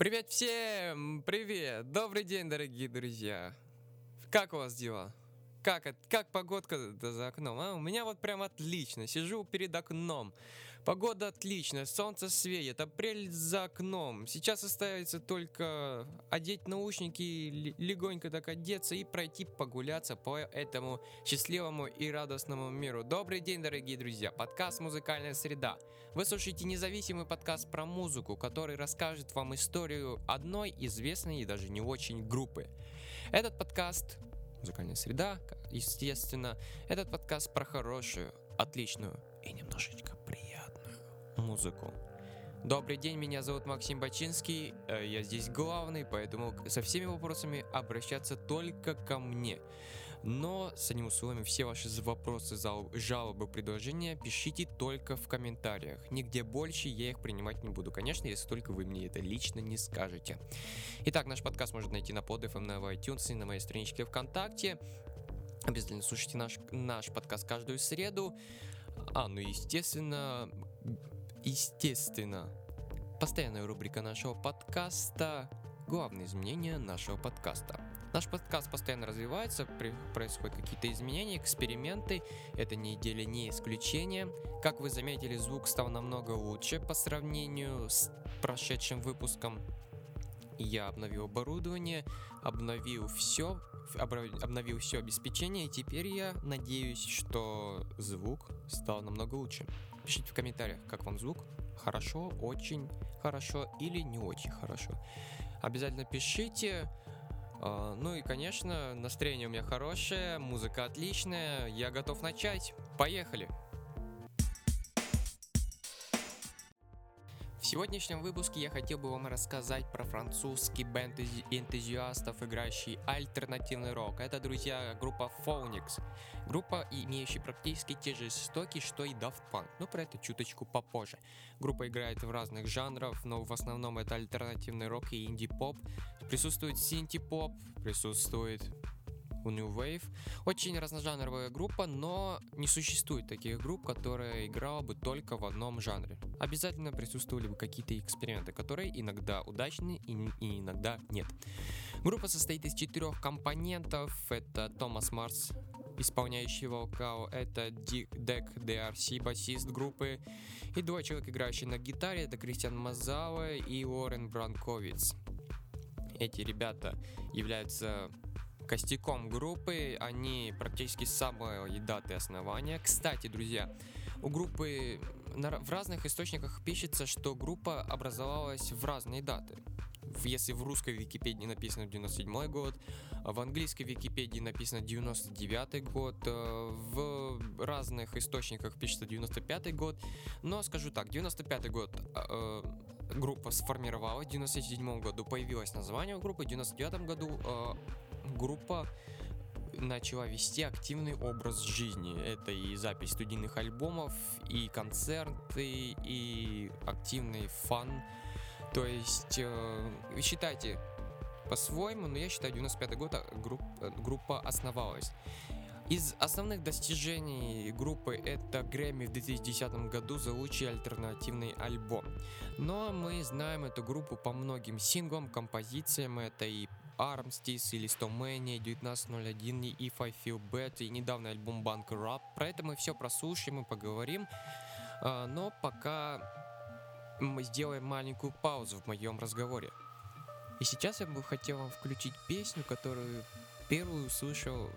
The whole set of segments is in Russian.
Привет всем! Привет! Добрый день, дорогие друзья! Как у вас дела? Как, как погодка за окном? А? У меня вот прям отлично. Сижу перед окном. Погода отличная, солнце светит, апрель за окном. Сейчас остается только одеть наушники, легонько так одеться и пройти погуляться по этому счастливому и радостному миру. Добрый день, дорогие друзья! Подкаст «Музыкальная среда». Вы слушаете независимый подкаст про музыку, который расскажет вам историю одной известной и даже не очень группы. Этот подкаст «Музыкальная среда», естественно, этот подкаст про хорошую, отличную и немножечко музыку. Добрый день, меня зовут Максим Бачинский, э, я здесь главный, поэтому со всеми вопросами обращаться только ко мне. Но с одним условием, все ваши вопросы, жалобы, предложения пишите только в комментариях. Нигде больше я их принимать не буду, конечно, если только вы мне это лично не скажете. Итак, наш подкаст можно найти на PodFM, на iTunes и на моей страничке ВКонтакте. Обязательно слушайте наш, наш подкаст каждую среду. А, ну естественно, естественно, постоянная рубрика нашего подкаста главные изменения нашего подкаста. Наш подкаст постоянно развивается, при- происходят какие-то изменения, эксперименты. Эта неделя не исключение. Как вы заметили, звук стал намного лучше по сравнению с прошедшим выпуском. Я обновил оборудование, обновил все, обновил все обеспечение, и теперь я надеюсь, что звук стал намного лучше. Пишите в комментариях, как вам звук. Хорошо, очень хорошо или не очень хорошо. Обязательно пишите. А, Ну и, конечно, настроение у меня хорошее, музыка отличная, я готов начать. Поехали! Сегодняшнем выпуске я хотел бы вам рассказать про французский бенд энтузи- энтузиастов, играющий альтернативный рок. Это, друзья, группа Phoenix. Группа, имеющая практически те же истоки, что и Daft Punk. Но про это чуточку попозже. Группа играет в разных жанрах, но в основном это альтернативный рок и инди-поп. Присутствует синти-поп, присутствует New Wave. Очень разножанровая группа, но не существует таких групп, которая играла бы только в одном жанре. Обязательно присутствовали бы какие-то эксперименты, которые иногда удачны и, и иногда нет. Группа состоит из четырех компонентов. Это Томас Марс, исполняющий вокал, это Дик Дек DRC, басист группы, и двое человек, играющие на гитаре, это Кристиан Мазауэ и Уоррен Бранковиц. Эти ребята являются костяком группы, они практически самые даты основания. Кстати, друзья, у группы в разных источниках пишется, что группа образовалась в разные даты. Если в русской Википедии написано 97 год, в английской Википедии написано 99 год, э, в разных источниках пишется 95 год, но скажу так, 95 год э, группа сформировалась, в 97 году появилось название группы, в 99 году э, группа начала вести активный образ жизни. Это и запись студийных альбомов, и концерты, и активный фан. То есть, э, считайте по-своему, но я считаю, 95 год а, групп- э, группа основалась. Из основных достижений группы это Грэмми в 2010 году за лучший альтернативный альбом. Но мы знаем эту группу по многим синглам, композициям. Это и Armstice, и Listomania, 1901, и If I Feel Bad, и недавний альбом Rap. Про это мы все прослушаем и поговорим. А, Но пока мы сделаем маленькую паузу в моем разговоре. И сейчас я бы хотел вам включить песню, которую первую услышал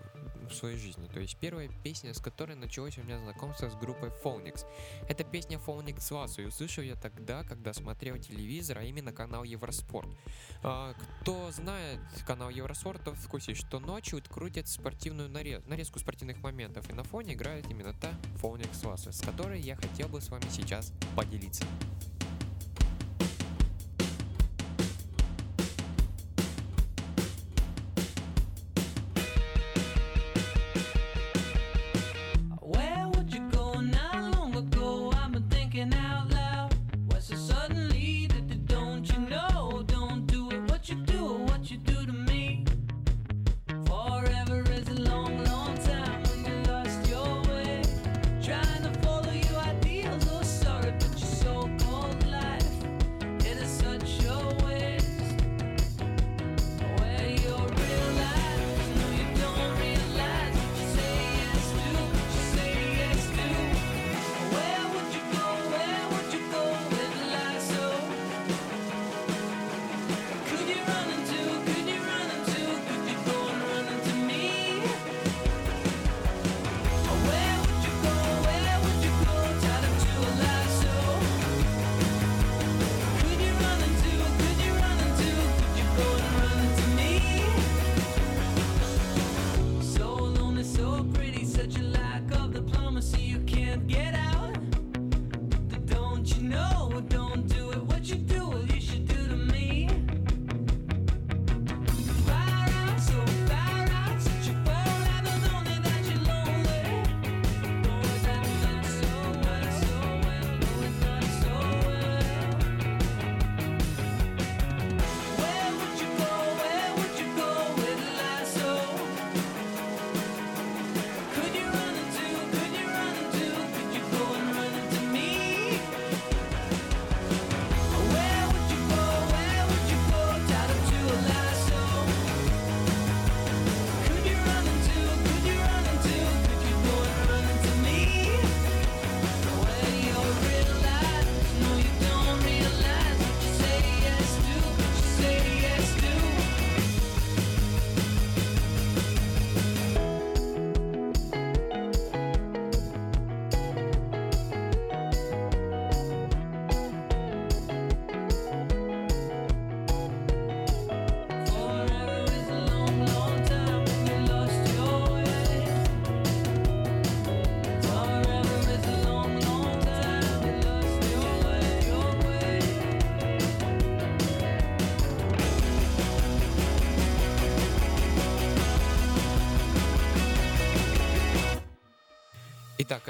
в своей жизни. То есть первая песня, с которой началось у меня знакомство с группой Phoenix. Это песня Phoenix Lasso, и услышал я тогда, когда смотрел телевизор, а именно канал Евроспорт. А, кто знает канал Евроспорт, то в курсе, что ночью крутят спортивную нарез, нарезку спортивных моментов, и на фоне играет именно та Phoenix Lasso, с которой я хотел бы с вами сейчас поделиться.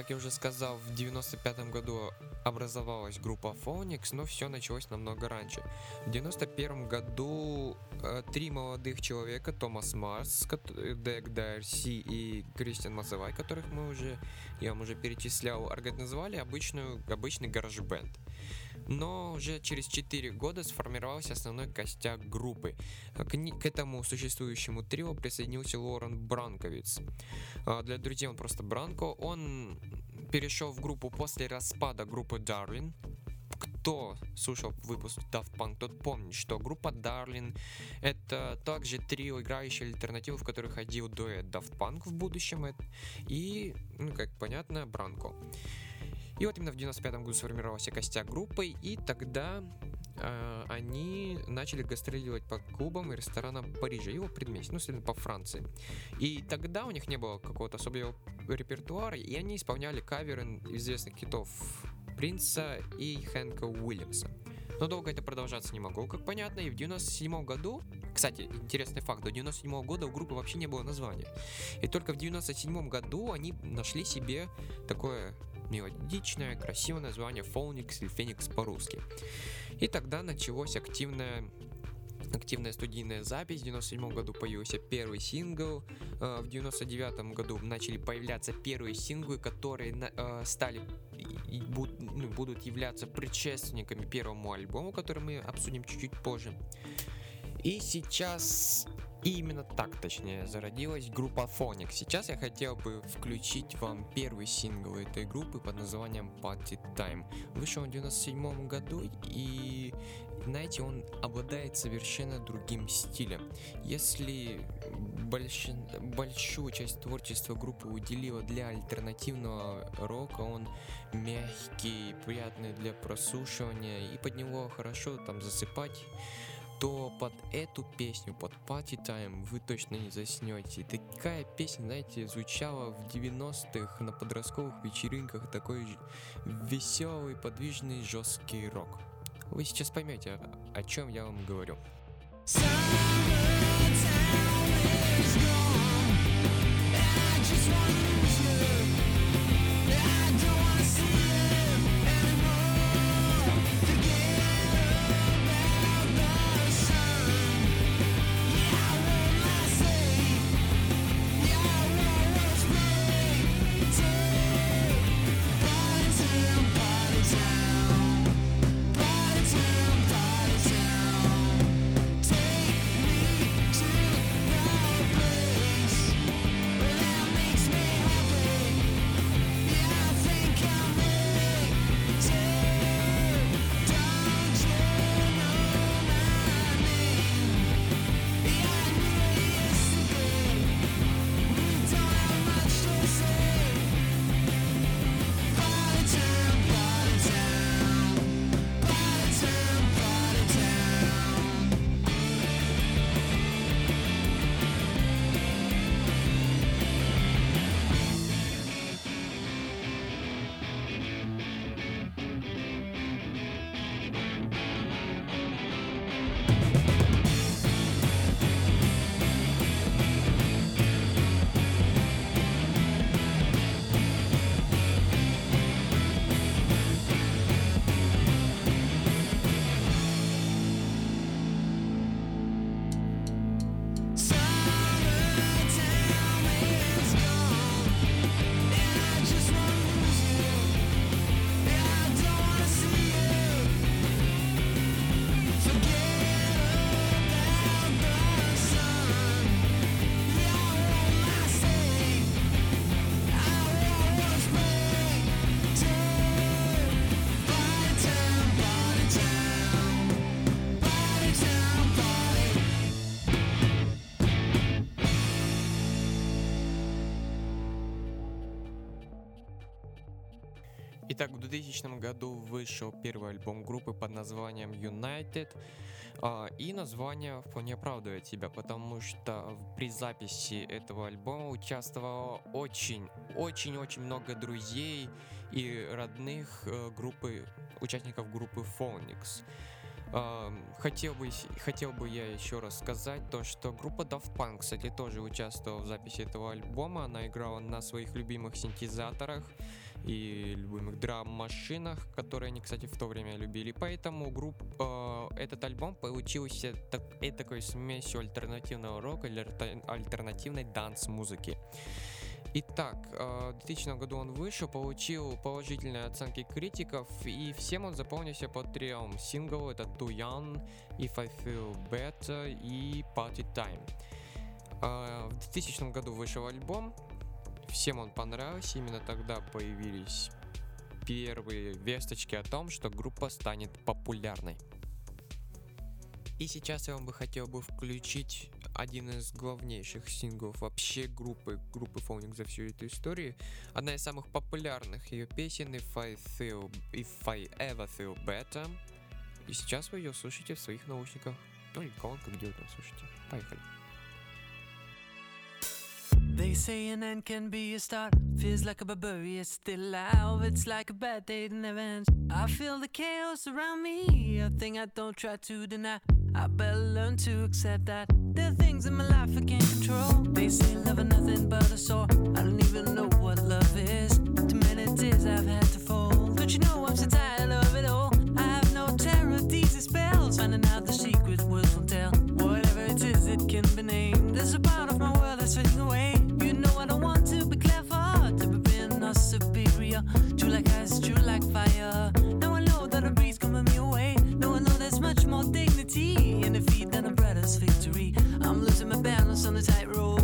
Как я уже сказал, в 95 году образовалась группа Phoenix, но все началось намного раньше. В 91 году э, три молодых человека, Томас Марс, кот- Дэг Дайрси и Кристиан Мазовай, которых мы уже, я вам уже перечислял, организовали обычную, обычный гараж-бенд. Но уже через 4 года сформировался основной костяк группы. К, к этому существующему трио присоединился Лорен Бранковиц. А, Для друзей он просто Бранко. Он перешел в группу после распада группы Darlin. Кто слушал выпуск Daft Punk, тот помнит, что группа Darlin это также трио, играющее альтернативу, в которой ходил дуэт Daft Punk в будущем. И, ну, как понятно, Бранко. И вот именно в 95 году сформировался костяк группы, и тогда э, они начали гастролировать по клубам и ресторанам Парижа, его предместья, ну, следовательно, по Франции. И тогда у них не было какого-то особого репертуара, и они исполняли каверы известных хитов Принца и Хэнка Уильямса. Но долго это продолжаться не могло, как понятно, и в 97 году, кстати, интересный факт, до 97 года у группы вообще не было названия. И только в 97 году они нашли себе такое мелодичное, красивое название Phoenix или Феникс по-русски. И тогда началось активное активная студийная запись. В 97 году появился первый сингл. э, В 99 году начали появляться первые синглы, которые э, стали ну, будут являться предшественниками первому альбому, который мы обсудим чуть-чуть позже. И сейчас и именно так, точнее, зародилась группа Phonics. Сейчас я хотел бы включить вам первый сингл этой группы под названием Party Time. Вышел он в 97 году, и, знаете, он обладает совершенно другим стилем. Если больш- большую часть творчества группы уделила для альтернативного рока, он мягкий, приятный для прослушивания, и под него хорошо там засыпать то под эту песню, под Party Time, вы точно не заснете. Такая песня, знаете, звучала в 90-х на подростковых вечеринках, такой веселый, подвижный, жесткий рок. Вы сейчас поймете, о, чем я вам говорю. Итак, в 2000 году вышел первый альбом группы под названием United. а, И название вполне оправдывает себя, потому что при записи этого альбома участвовало очень-очень-очень много друзей и родных э, группы, участников группы Phoenix. Эм, хотел бы, хотел бы я еще раз сказать то, что группа Daft Punk, кстати, тоже участвовала в записи этого альбома. Она играла на своих любимых синтезаторах и любимых драм-машинах, которые они, кстати, в то время любили. Поэтому групп, э, этот альбом получился так, такой смесью альтернативного рока или альтернативной данс-музыки. Итак, э, в 2000 году он вышел, получил положительные оценки критиков, и всем он запомнился по трем синглу. Это Too Young, If I Feel Better и Party Time. Э, В 2000 году вышел альбом, всем он понравился, именно тогда появились первые весточки о том, что группа станет популярной. И сейчас я вам бы хотел бы включить один из главнейших синглов вообще группы, группы Phoenix за всю эту историю. Одна из самых популярных ее песен If I, feel, If I Ever Feel Better. И сейчас вы ее слушаете в своих наушниках. Ну или колонка, где вы там слушаете. Поехали. They say an end can be a start. Feels like a barbarian still alive. It's like a bad day that never ends. I feel the chaos around me. A thing I don't try to deny. I better learn to accept that there are things in my life I can't control. They say love is nothing but a sore. I don't even know what love is. Too many tears I've had to fold. Don't you know I'm so tired of it all? I have no terror, these spells. Finding out the secret words won't tell. Whatever it is, it can be named. There's a part of my world that's fading away. On the tightrope.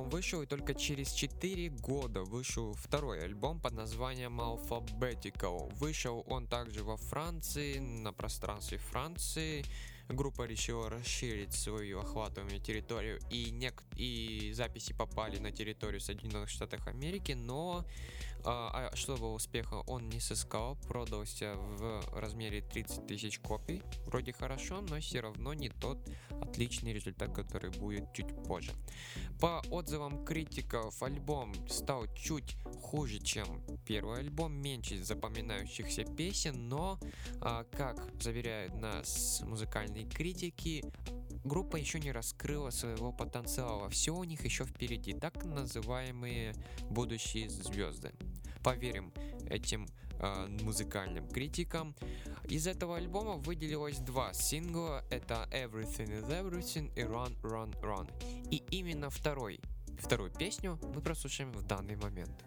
альбом вышел, и только через 4 года вышел второй альбом под названием Alphabetical. Вышел он также во Франции, на пространстве Франции. Группа решила расширить свою охватываемую территорию, и, нек- и записи попали на территорию Соединенных Штатов Америки, но а, а чтобы успеха он не сыскал, продался в размере 30 тысяч копий. Вроде хорошо, но все равно не тот отличный результат, который будет чуть позже. По отзывам критиков, альбом стал чуть хуже, чем первый альбом, меньше запоминающихся песен, но, а, как заверяют нас музыкальные критики, группа еще не раскрыла своего потенциала. Все у них еще впереди, так называемые будущие звезды. Поверим этим э, музыкальным критикам. Из этого альбома выделилось два сингла. Это Everything is Everything и Run, Run, Run. И именно второй, вторую песню мы прослушаем в данный момент.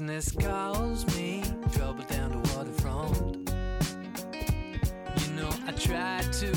Business calls me, trouble down the waterfront. You know I tried to,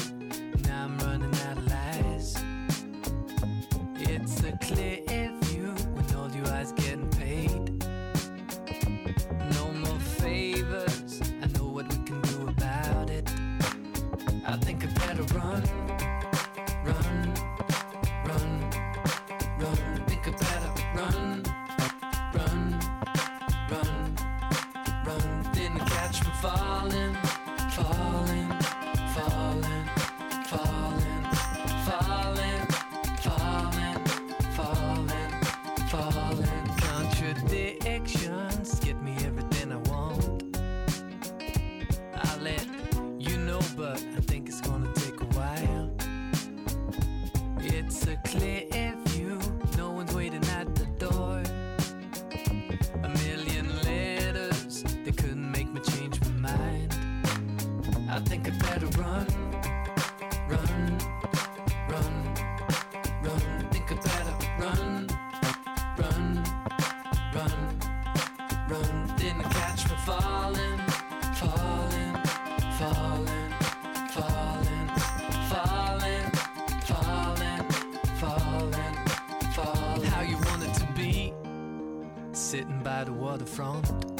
Sitting by the waterfront.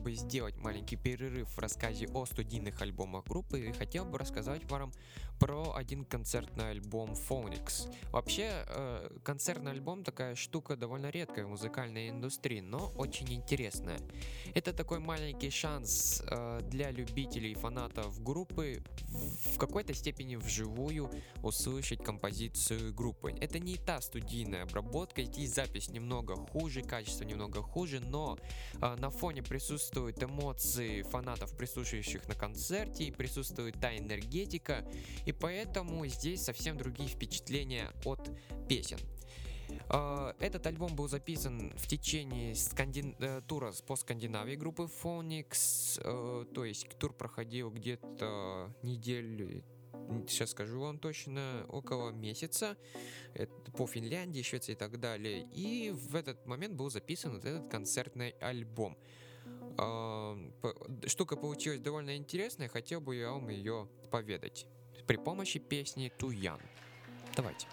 Пока я хотел бы сделать маленький перерыв в рассказе о студийных альбомах группы и хотел бы рассказать вам про один концертный альбом Phonics. Вообще, э, концертный альбом такая штука довольно редкая в музыкальной индустрии, но очень интересная. Это такой маленький шанс э, для любителей и фанатов группы в какой-то степени вживую услышать композицию группы. Это не та студийная обработка, здесь запись немного хуже, качество немного хуже, но э, на фоне присутствуют эмоции фанатов, присутствующих на концерте, и присутствует та энергетика, и поэтому здесь совсем другие впечатления от песен. А, Этот альбом был записан в течение скандин... э, тура по Скандинавии группы Phonics, э, то есть тур проходил где-то неделю, сейчас скажу вам точно, около месяца по Финляндии, Швеции и так далее. И в этот момент был записан вот этот концертный альбом. А, Штука получилась довольно интересная, хотел бы я вам ее поведать при помощи песни Too Young. Давайте.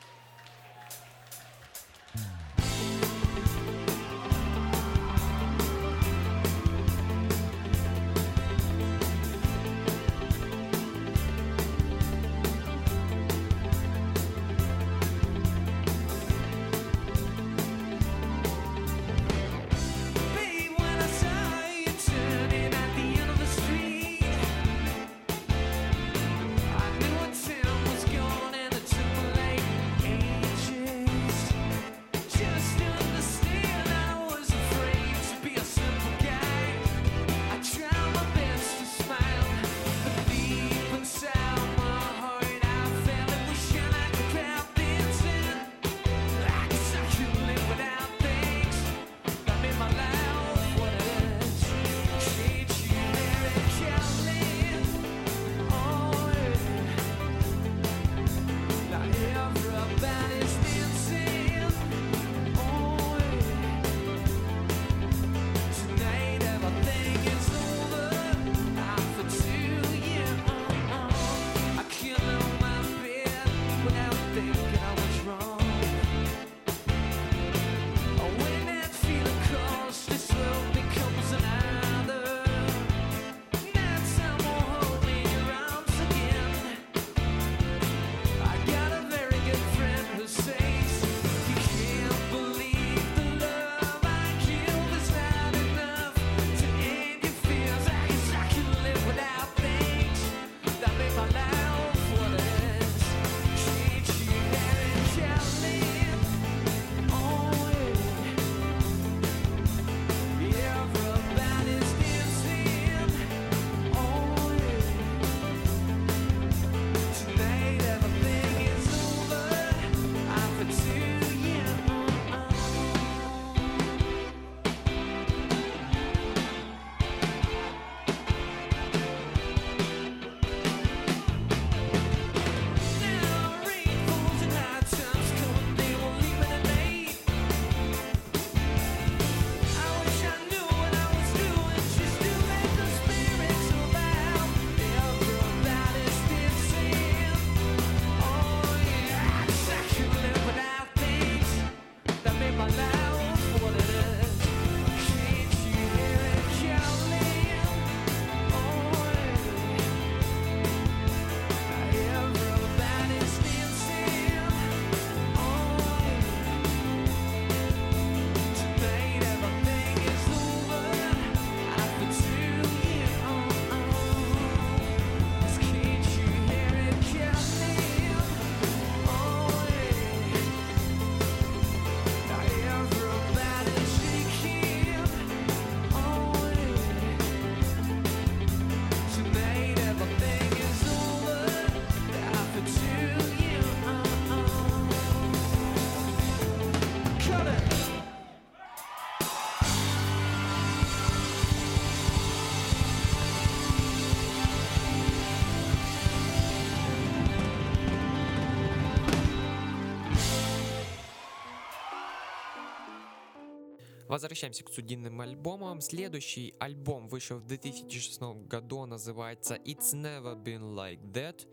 Возвращаемся к студийным альбомам. Следующий альбом вышел в 2006 году, называется It's Never Been Like That.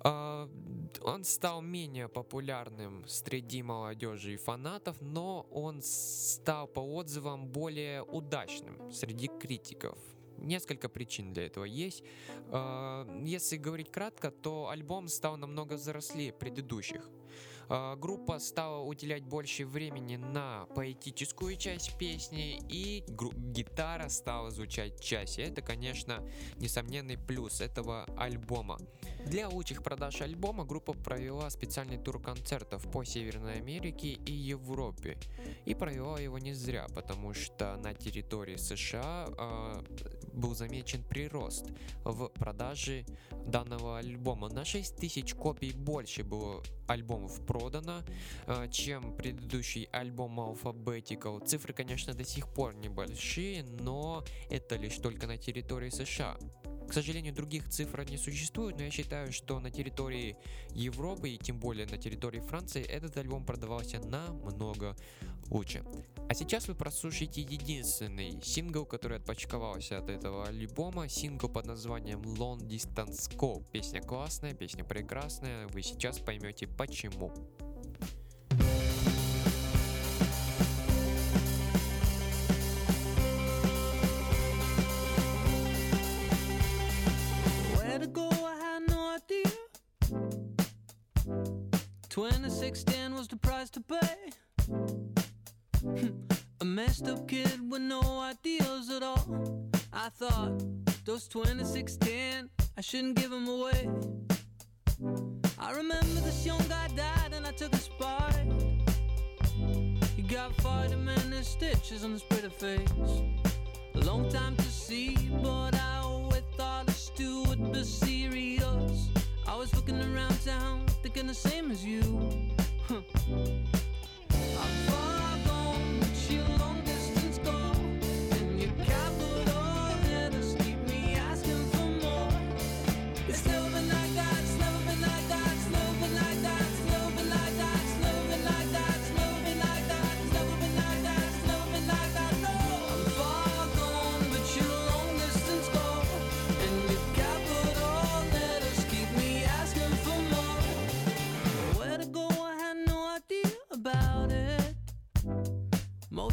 А, Он стал менее популярным среди молодежи и фанатов, но он стал по отзывам более удачным среди критиков. Несколько причин для этого есть. А, Если говорить кратко, то альбом стал намного взрослее предыдущих. А, Группа стала уделять больше времени на поэтическую часть песни, и гитара стала звучать чаще. Это, конечно, несомненный плюс этого альбома. Для лучших продаж альбома группа провела специальный тур концертов по Северной Америке и Европе. И провела его не зря, потому что на территории США а, был замечен прирост в продаже данного альбома. На 6 тысяч копий больше было альбомов продано, а, чем предыдущий альбом Alphabetical. Цифры, конечно, до сих пор небольшие, но это лишь только на территории США. К сожалению, других цифр не существует, но я считаю, что на территории Европы и тем более на территории Франции этот альбом продавался намного лучше. А сейчас вы прослушаете единственный сингл, который отпочковался от этого альбома, сингл под названием Long Distance Call. Песня классная, песня прекрасная, вы сейчас поймете почему. 2016 was the price to pay. Hmm, a messed up kid with no ideals at all. I thought those 2016, I shouldn't give them away. I remember this young guy died and I took a spot. He got five many stitches on his pretty face. A long time to see, but I always thought it still would be serious. I was looking around town, thinking the same as you. Huh.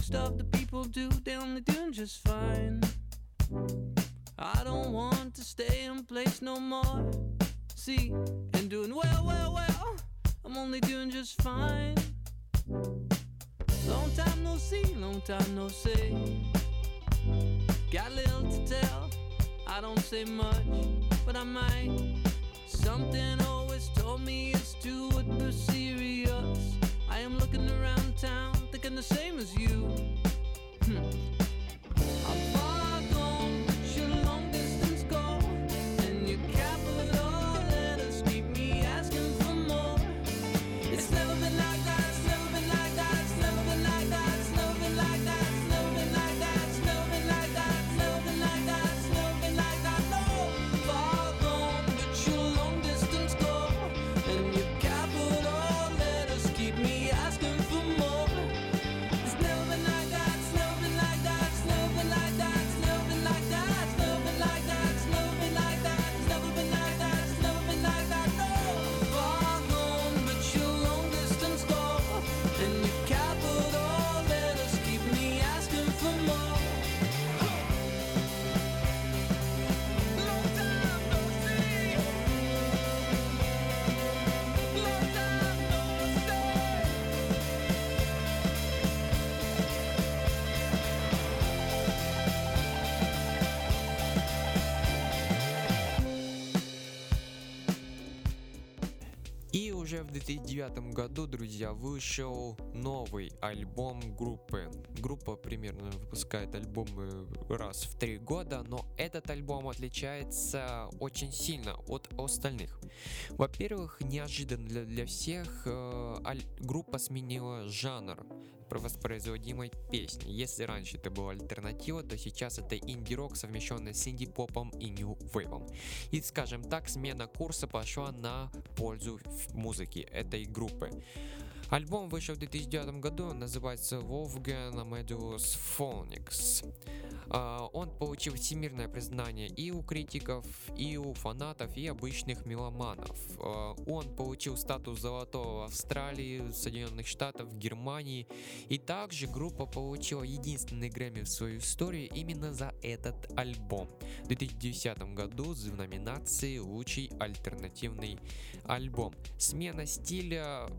Most of the people do, they only doing just fine. I don't want to stay in place no more. See, and doing well, well, well, I'm only doing just fine. Long time no see, long time no see. Got little to tell, I don't say much, but I might. Something always told me it's too serious. I am looking around town, thinking the same as you. Hmm. Уже в 2009 году, друзья, вышел новый альбом группы. Группа примерно выпускает альбомы раз в три года, но этот альбом отличается очень сильно от остальных. Во-первых, неожиданно для, для всех э, аль- группа сменила жанр воспроизводимой песни. Если раньше это была альтернатива, то сейчас это инди-рок, совмещенный с инди-попом и нью-вейвом. И, скажем так, смена курса пошла на пользу музыки этой группы. Альбом вышел в 2009 году, называется Wolfgang Amadeus Phonics. А, он получил всемирное признание и у критиков, и у фанатов, и обычных меломанов. А, он получил статус золотого в Австралии, Соединенных Штатов, Германии. И также группа получила единственный Грэмми в своей истории именно за этот альбом. В 2010 году в номинации «Лучший альтернативный альбом». Смена стиля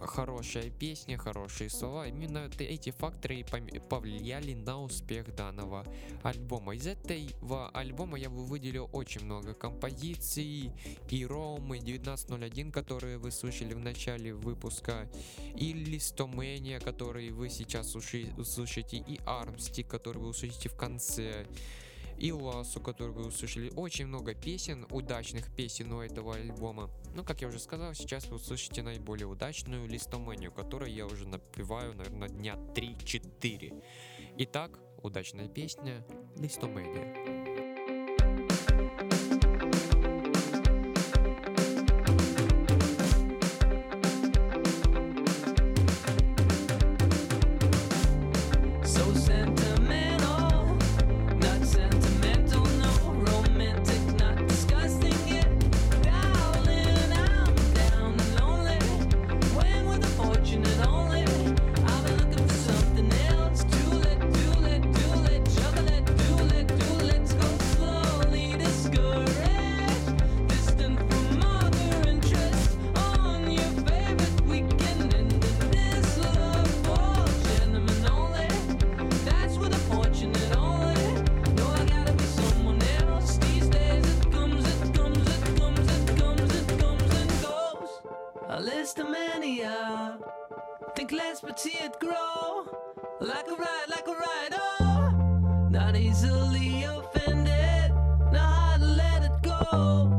хорошая песня, хорошие слова. Именно эти факторы повлияли на успех данного альбома. Из этого альбома я бы выделил очень много композиций, и ромы 1901, которые вы слышали в начале выпуска, и Листомения, которые вы сейчас услышите, и армсти, который вы услышите в конце и Ласу, который вы услышали. Очень много песен, удачных песен у этого альбома. Но, как я уже сказал, сейчас вы услышите наиболее удачную листоманию, которую я уже напеваю, наверное, дня 3-4. Итак, удачная песня «Листомания». easily offended, not let it go.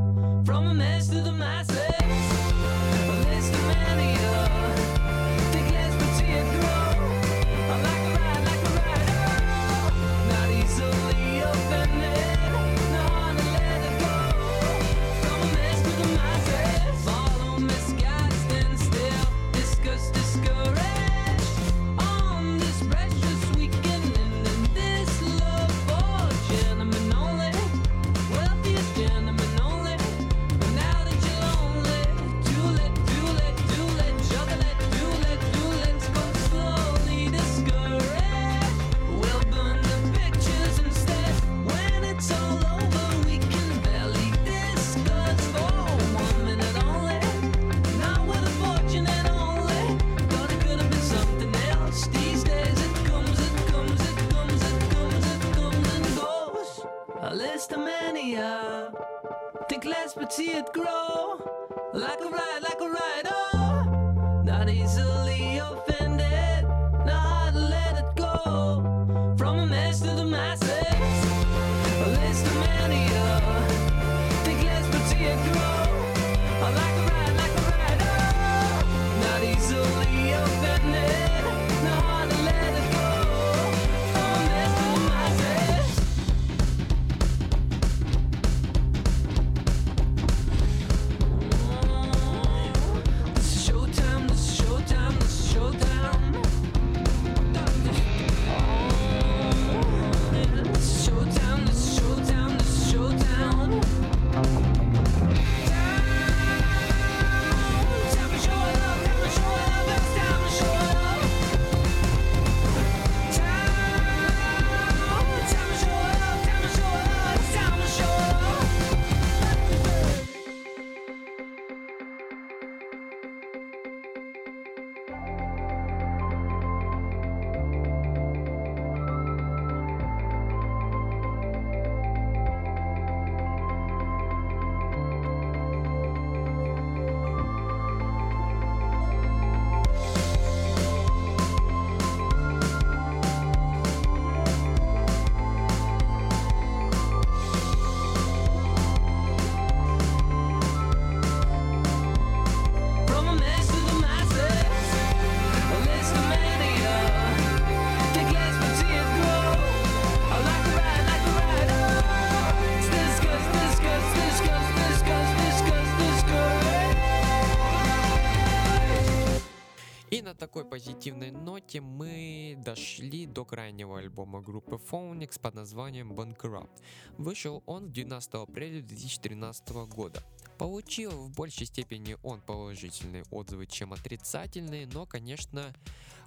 Позитивной ноте мы дошли до крайнего альбома группы Phoenix под названием Bankrupt. Вышел он 12 апреля 2013 года. Получил в большей степени он положительные отзывы, чем отрицательные, но, конечно,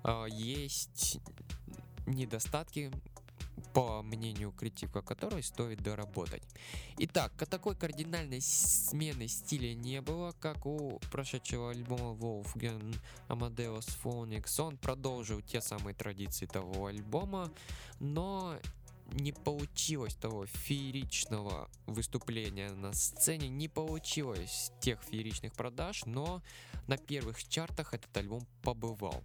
э, есть недостатки, по мнению критика которой стоит доработать. Итак, такой кардинальной смены стиля не было, как у прошедшего альбома Wolfgang Amadeus Phoenix. Он продолжил те самые традиции того альбома, но не получилось того фееричного выступления на сцене, не получилось тех фееричных продаж, но на первых чартах этот альбом побывал.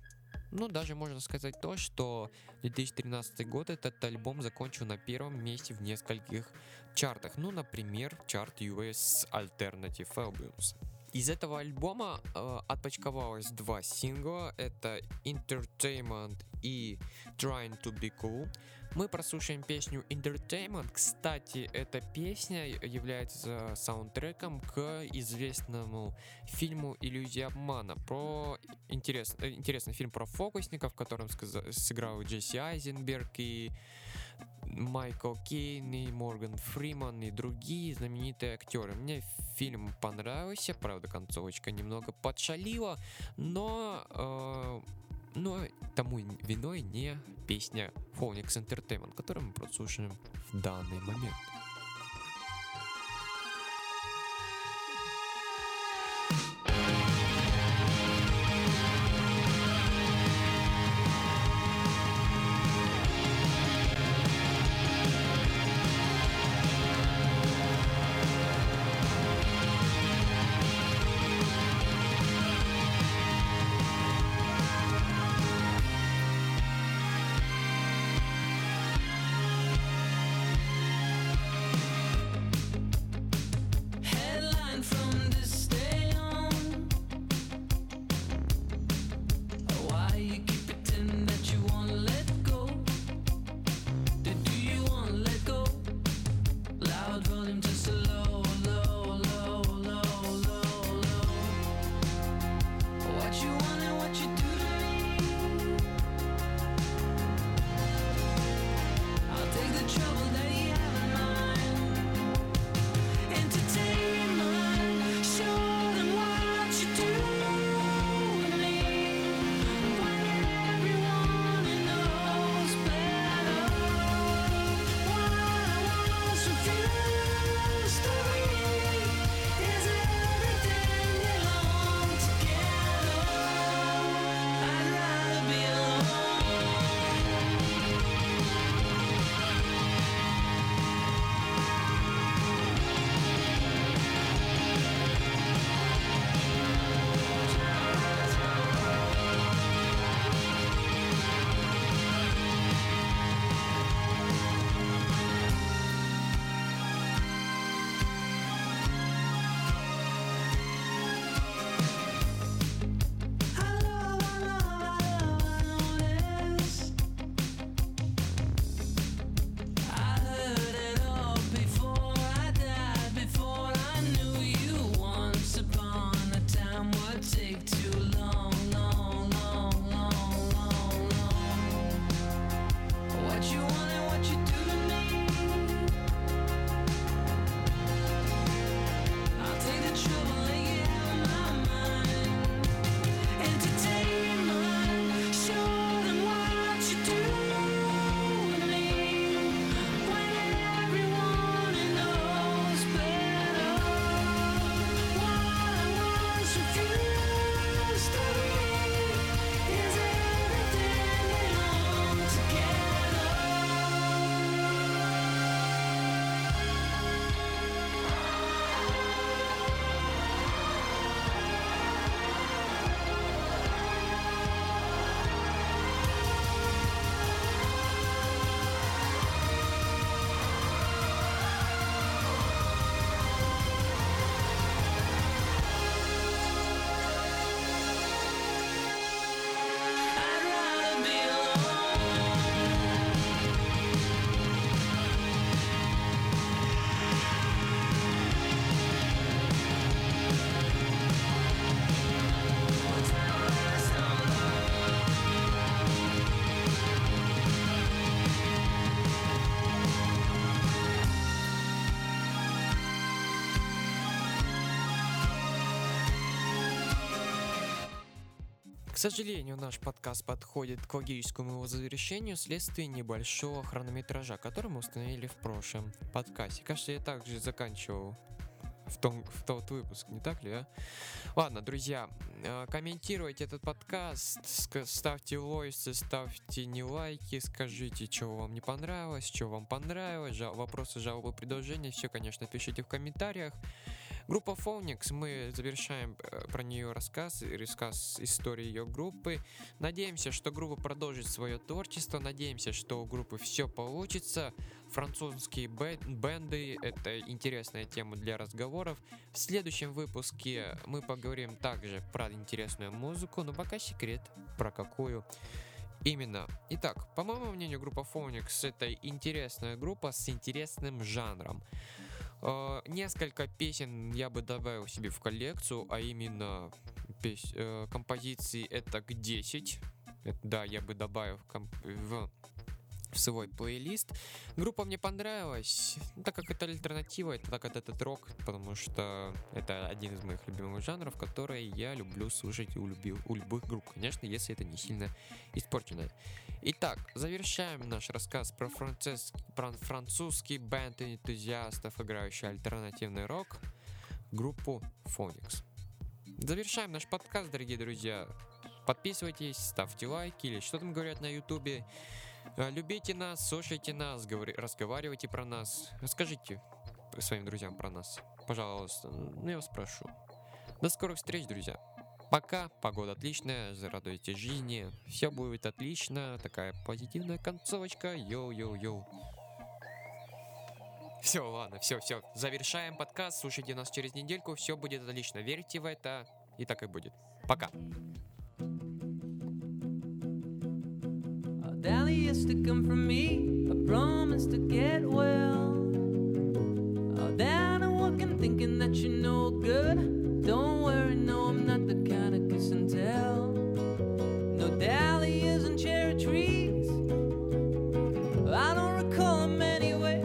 Ну, даже можно сказать то, что 2013 год этот альбом закончил на первом месте в нескольких чартах. Ну, например, чарт US Alternative Albums. Из этого альбома э, отпочковалось два сингла. Это Entertainment и Trying to be Cool. Мы прослушаем песню Entertainment. Кстати, эта песня является саундтреком к известному фильму «Иллюзия обмана». Про интерес, э, интересный фильм про фокусников, в котором сыграл Джесси Айзенберг и Майкл Кейн и Морган Фриман и другие знаменитые актеры. Мне фильм понравился, правда концовочка немного подшалила, но э, но тому виной не песня Phoenix Entertainment, которую мы прослушаем в данный момент. Сожалению, наш подкаст подходит к логическому его завершению вследствие небольшого хронометража, который мы установили в прошлом подкасте. Кажется, я также заканчивал в, том, в тот выпуск, не так ли, а? Ладно, друзья, э, комментируйте этот подкаст, ставьте лойсы, ставьте не лайки, скажите, что вам не понравилось, что вам понравилось, жал- вопросы, жалобы, предложения, все, конечно, пишите в комментариях. Группа Phoenix, мы завершаем э, про нее рассказ, рассказ истории ее группы. Надеемся, что группа продолжит свое творчество, надеемся, что у группы все получится. Французские бенды — это интересная тема для разговоров. В следующем выпуске мы поговорим также про интересную музыку, но пока секрет, про какую именно. Итак, по моему мнению, группа Phoenix — это интересная группа с интересным жанром. Э, Несколько песен я бы добавил себе в коллекцию, а именно пес- э, композиции это к 10. Это, да, я бы добавил комп- в в свой плейлист. Группа мне понравилась, так как это альтернатива, это так как этот рок, потому что это один из моих любимых жанров, которые я люблю слушать у, люби- у любых групп, конечно, если это не сильно испорчено. Итак, завершаем наш рассказ про, француз- про французский бенд энтузиастов, играющий альтернативный рок, группу Phoenix. Завершаем наш подкаст, дорогие друзья. Подписывайтесь, ставьте лайки или что там говорят на ютубе. Э, Любите нас, слушайте нас, говори- разговаривайте про нас. Расскажите своим друзьям про нас. Пожалуйста, ну я вас прошу. До скорых встреч, друзья. Пока, погода отличная, радуйтесь жизни, все будет отлично, такая позитивная концовочка, yo-yo-yo. Все, ладно, все, все, завершаем подкаст, слушайте нас через недельку, все будет отлично, верьте в это, и так и будет. Пока. A is to come from me. I promise to get well. All down and walking, thinking that you're no good. Don't worry, no, I'm not the kind of kiss and tell. No dahlias and cherry trees. I don't recall them anyway.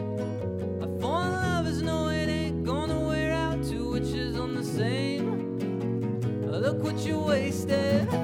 A foreign lovers no, it ain't gonna wear out. Two witches on the same. Look what you wasted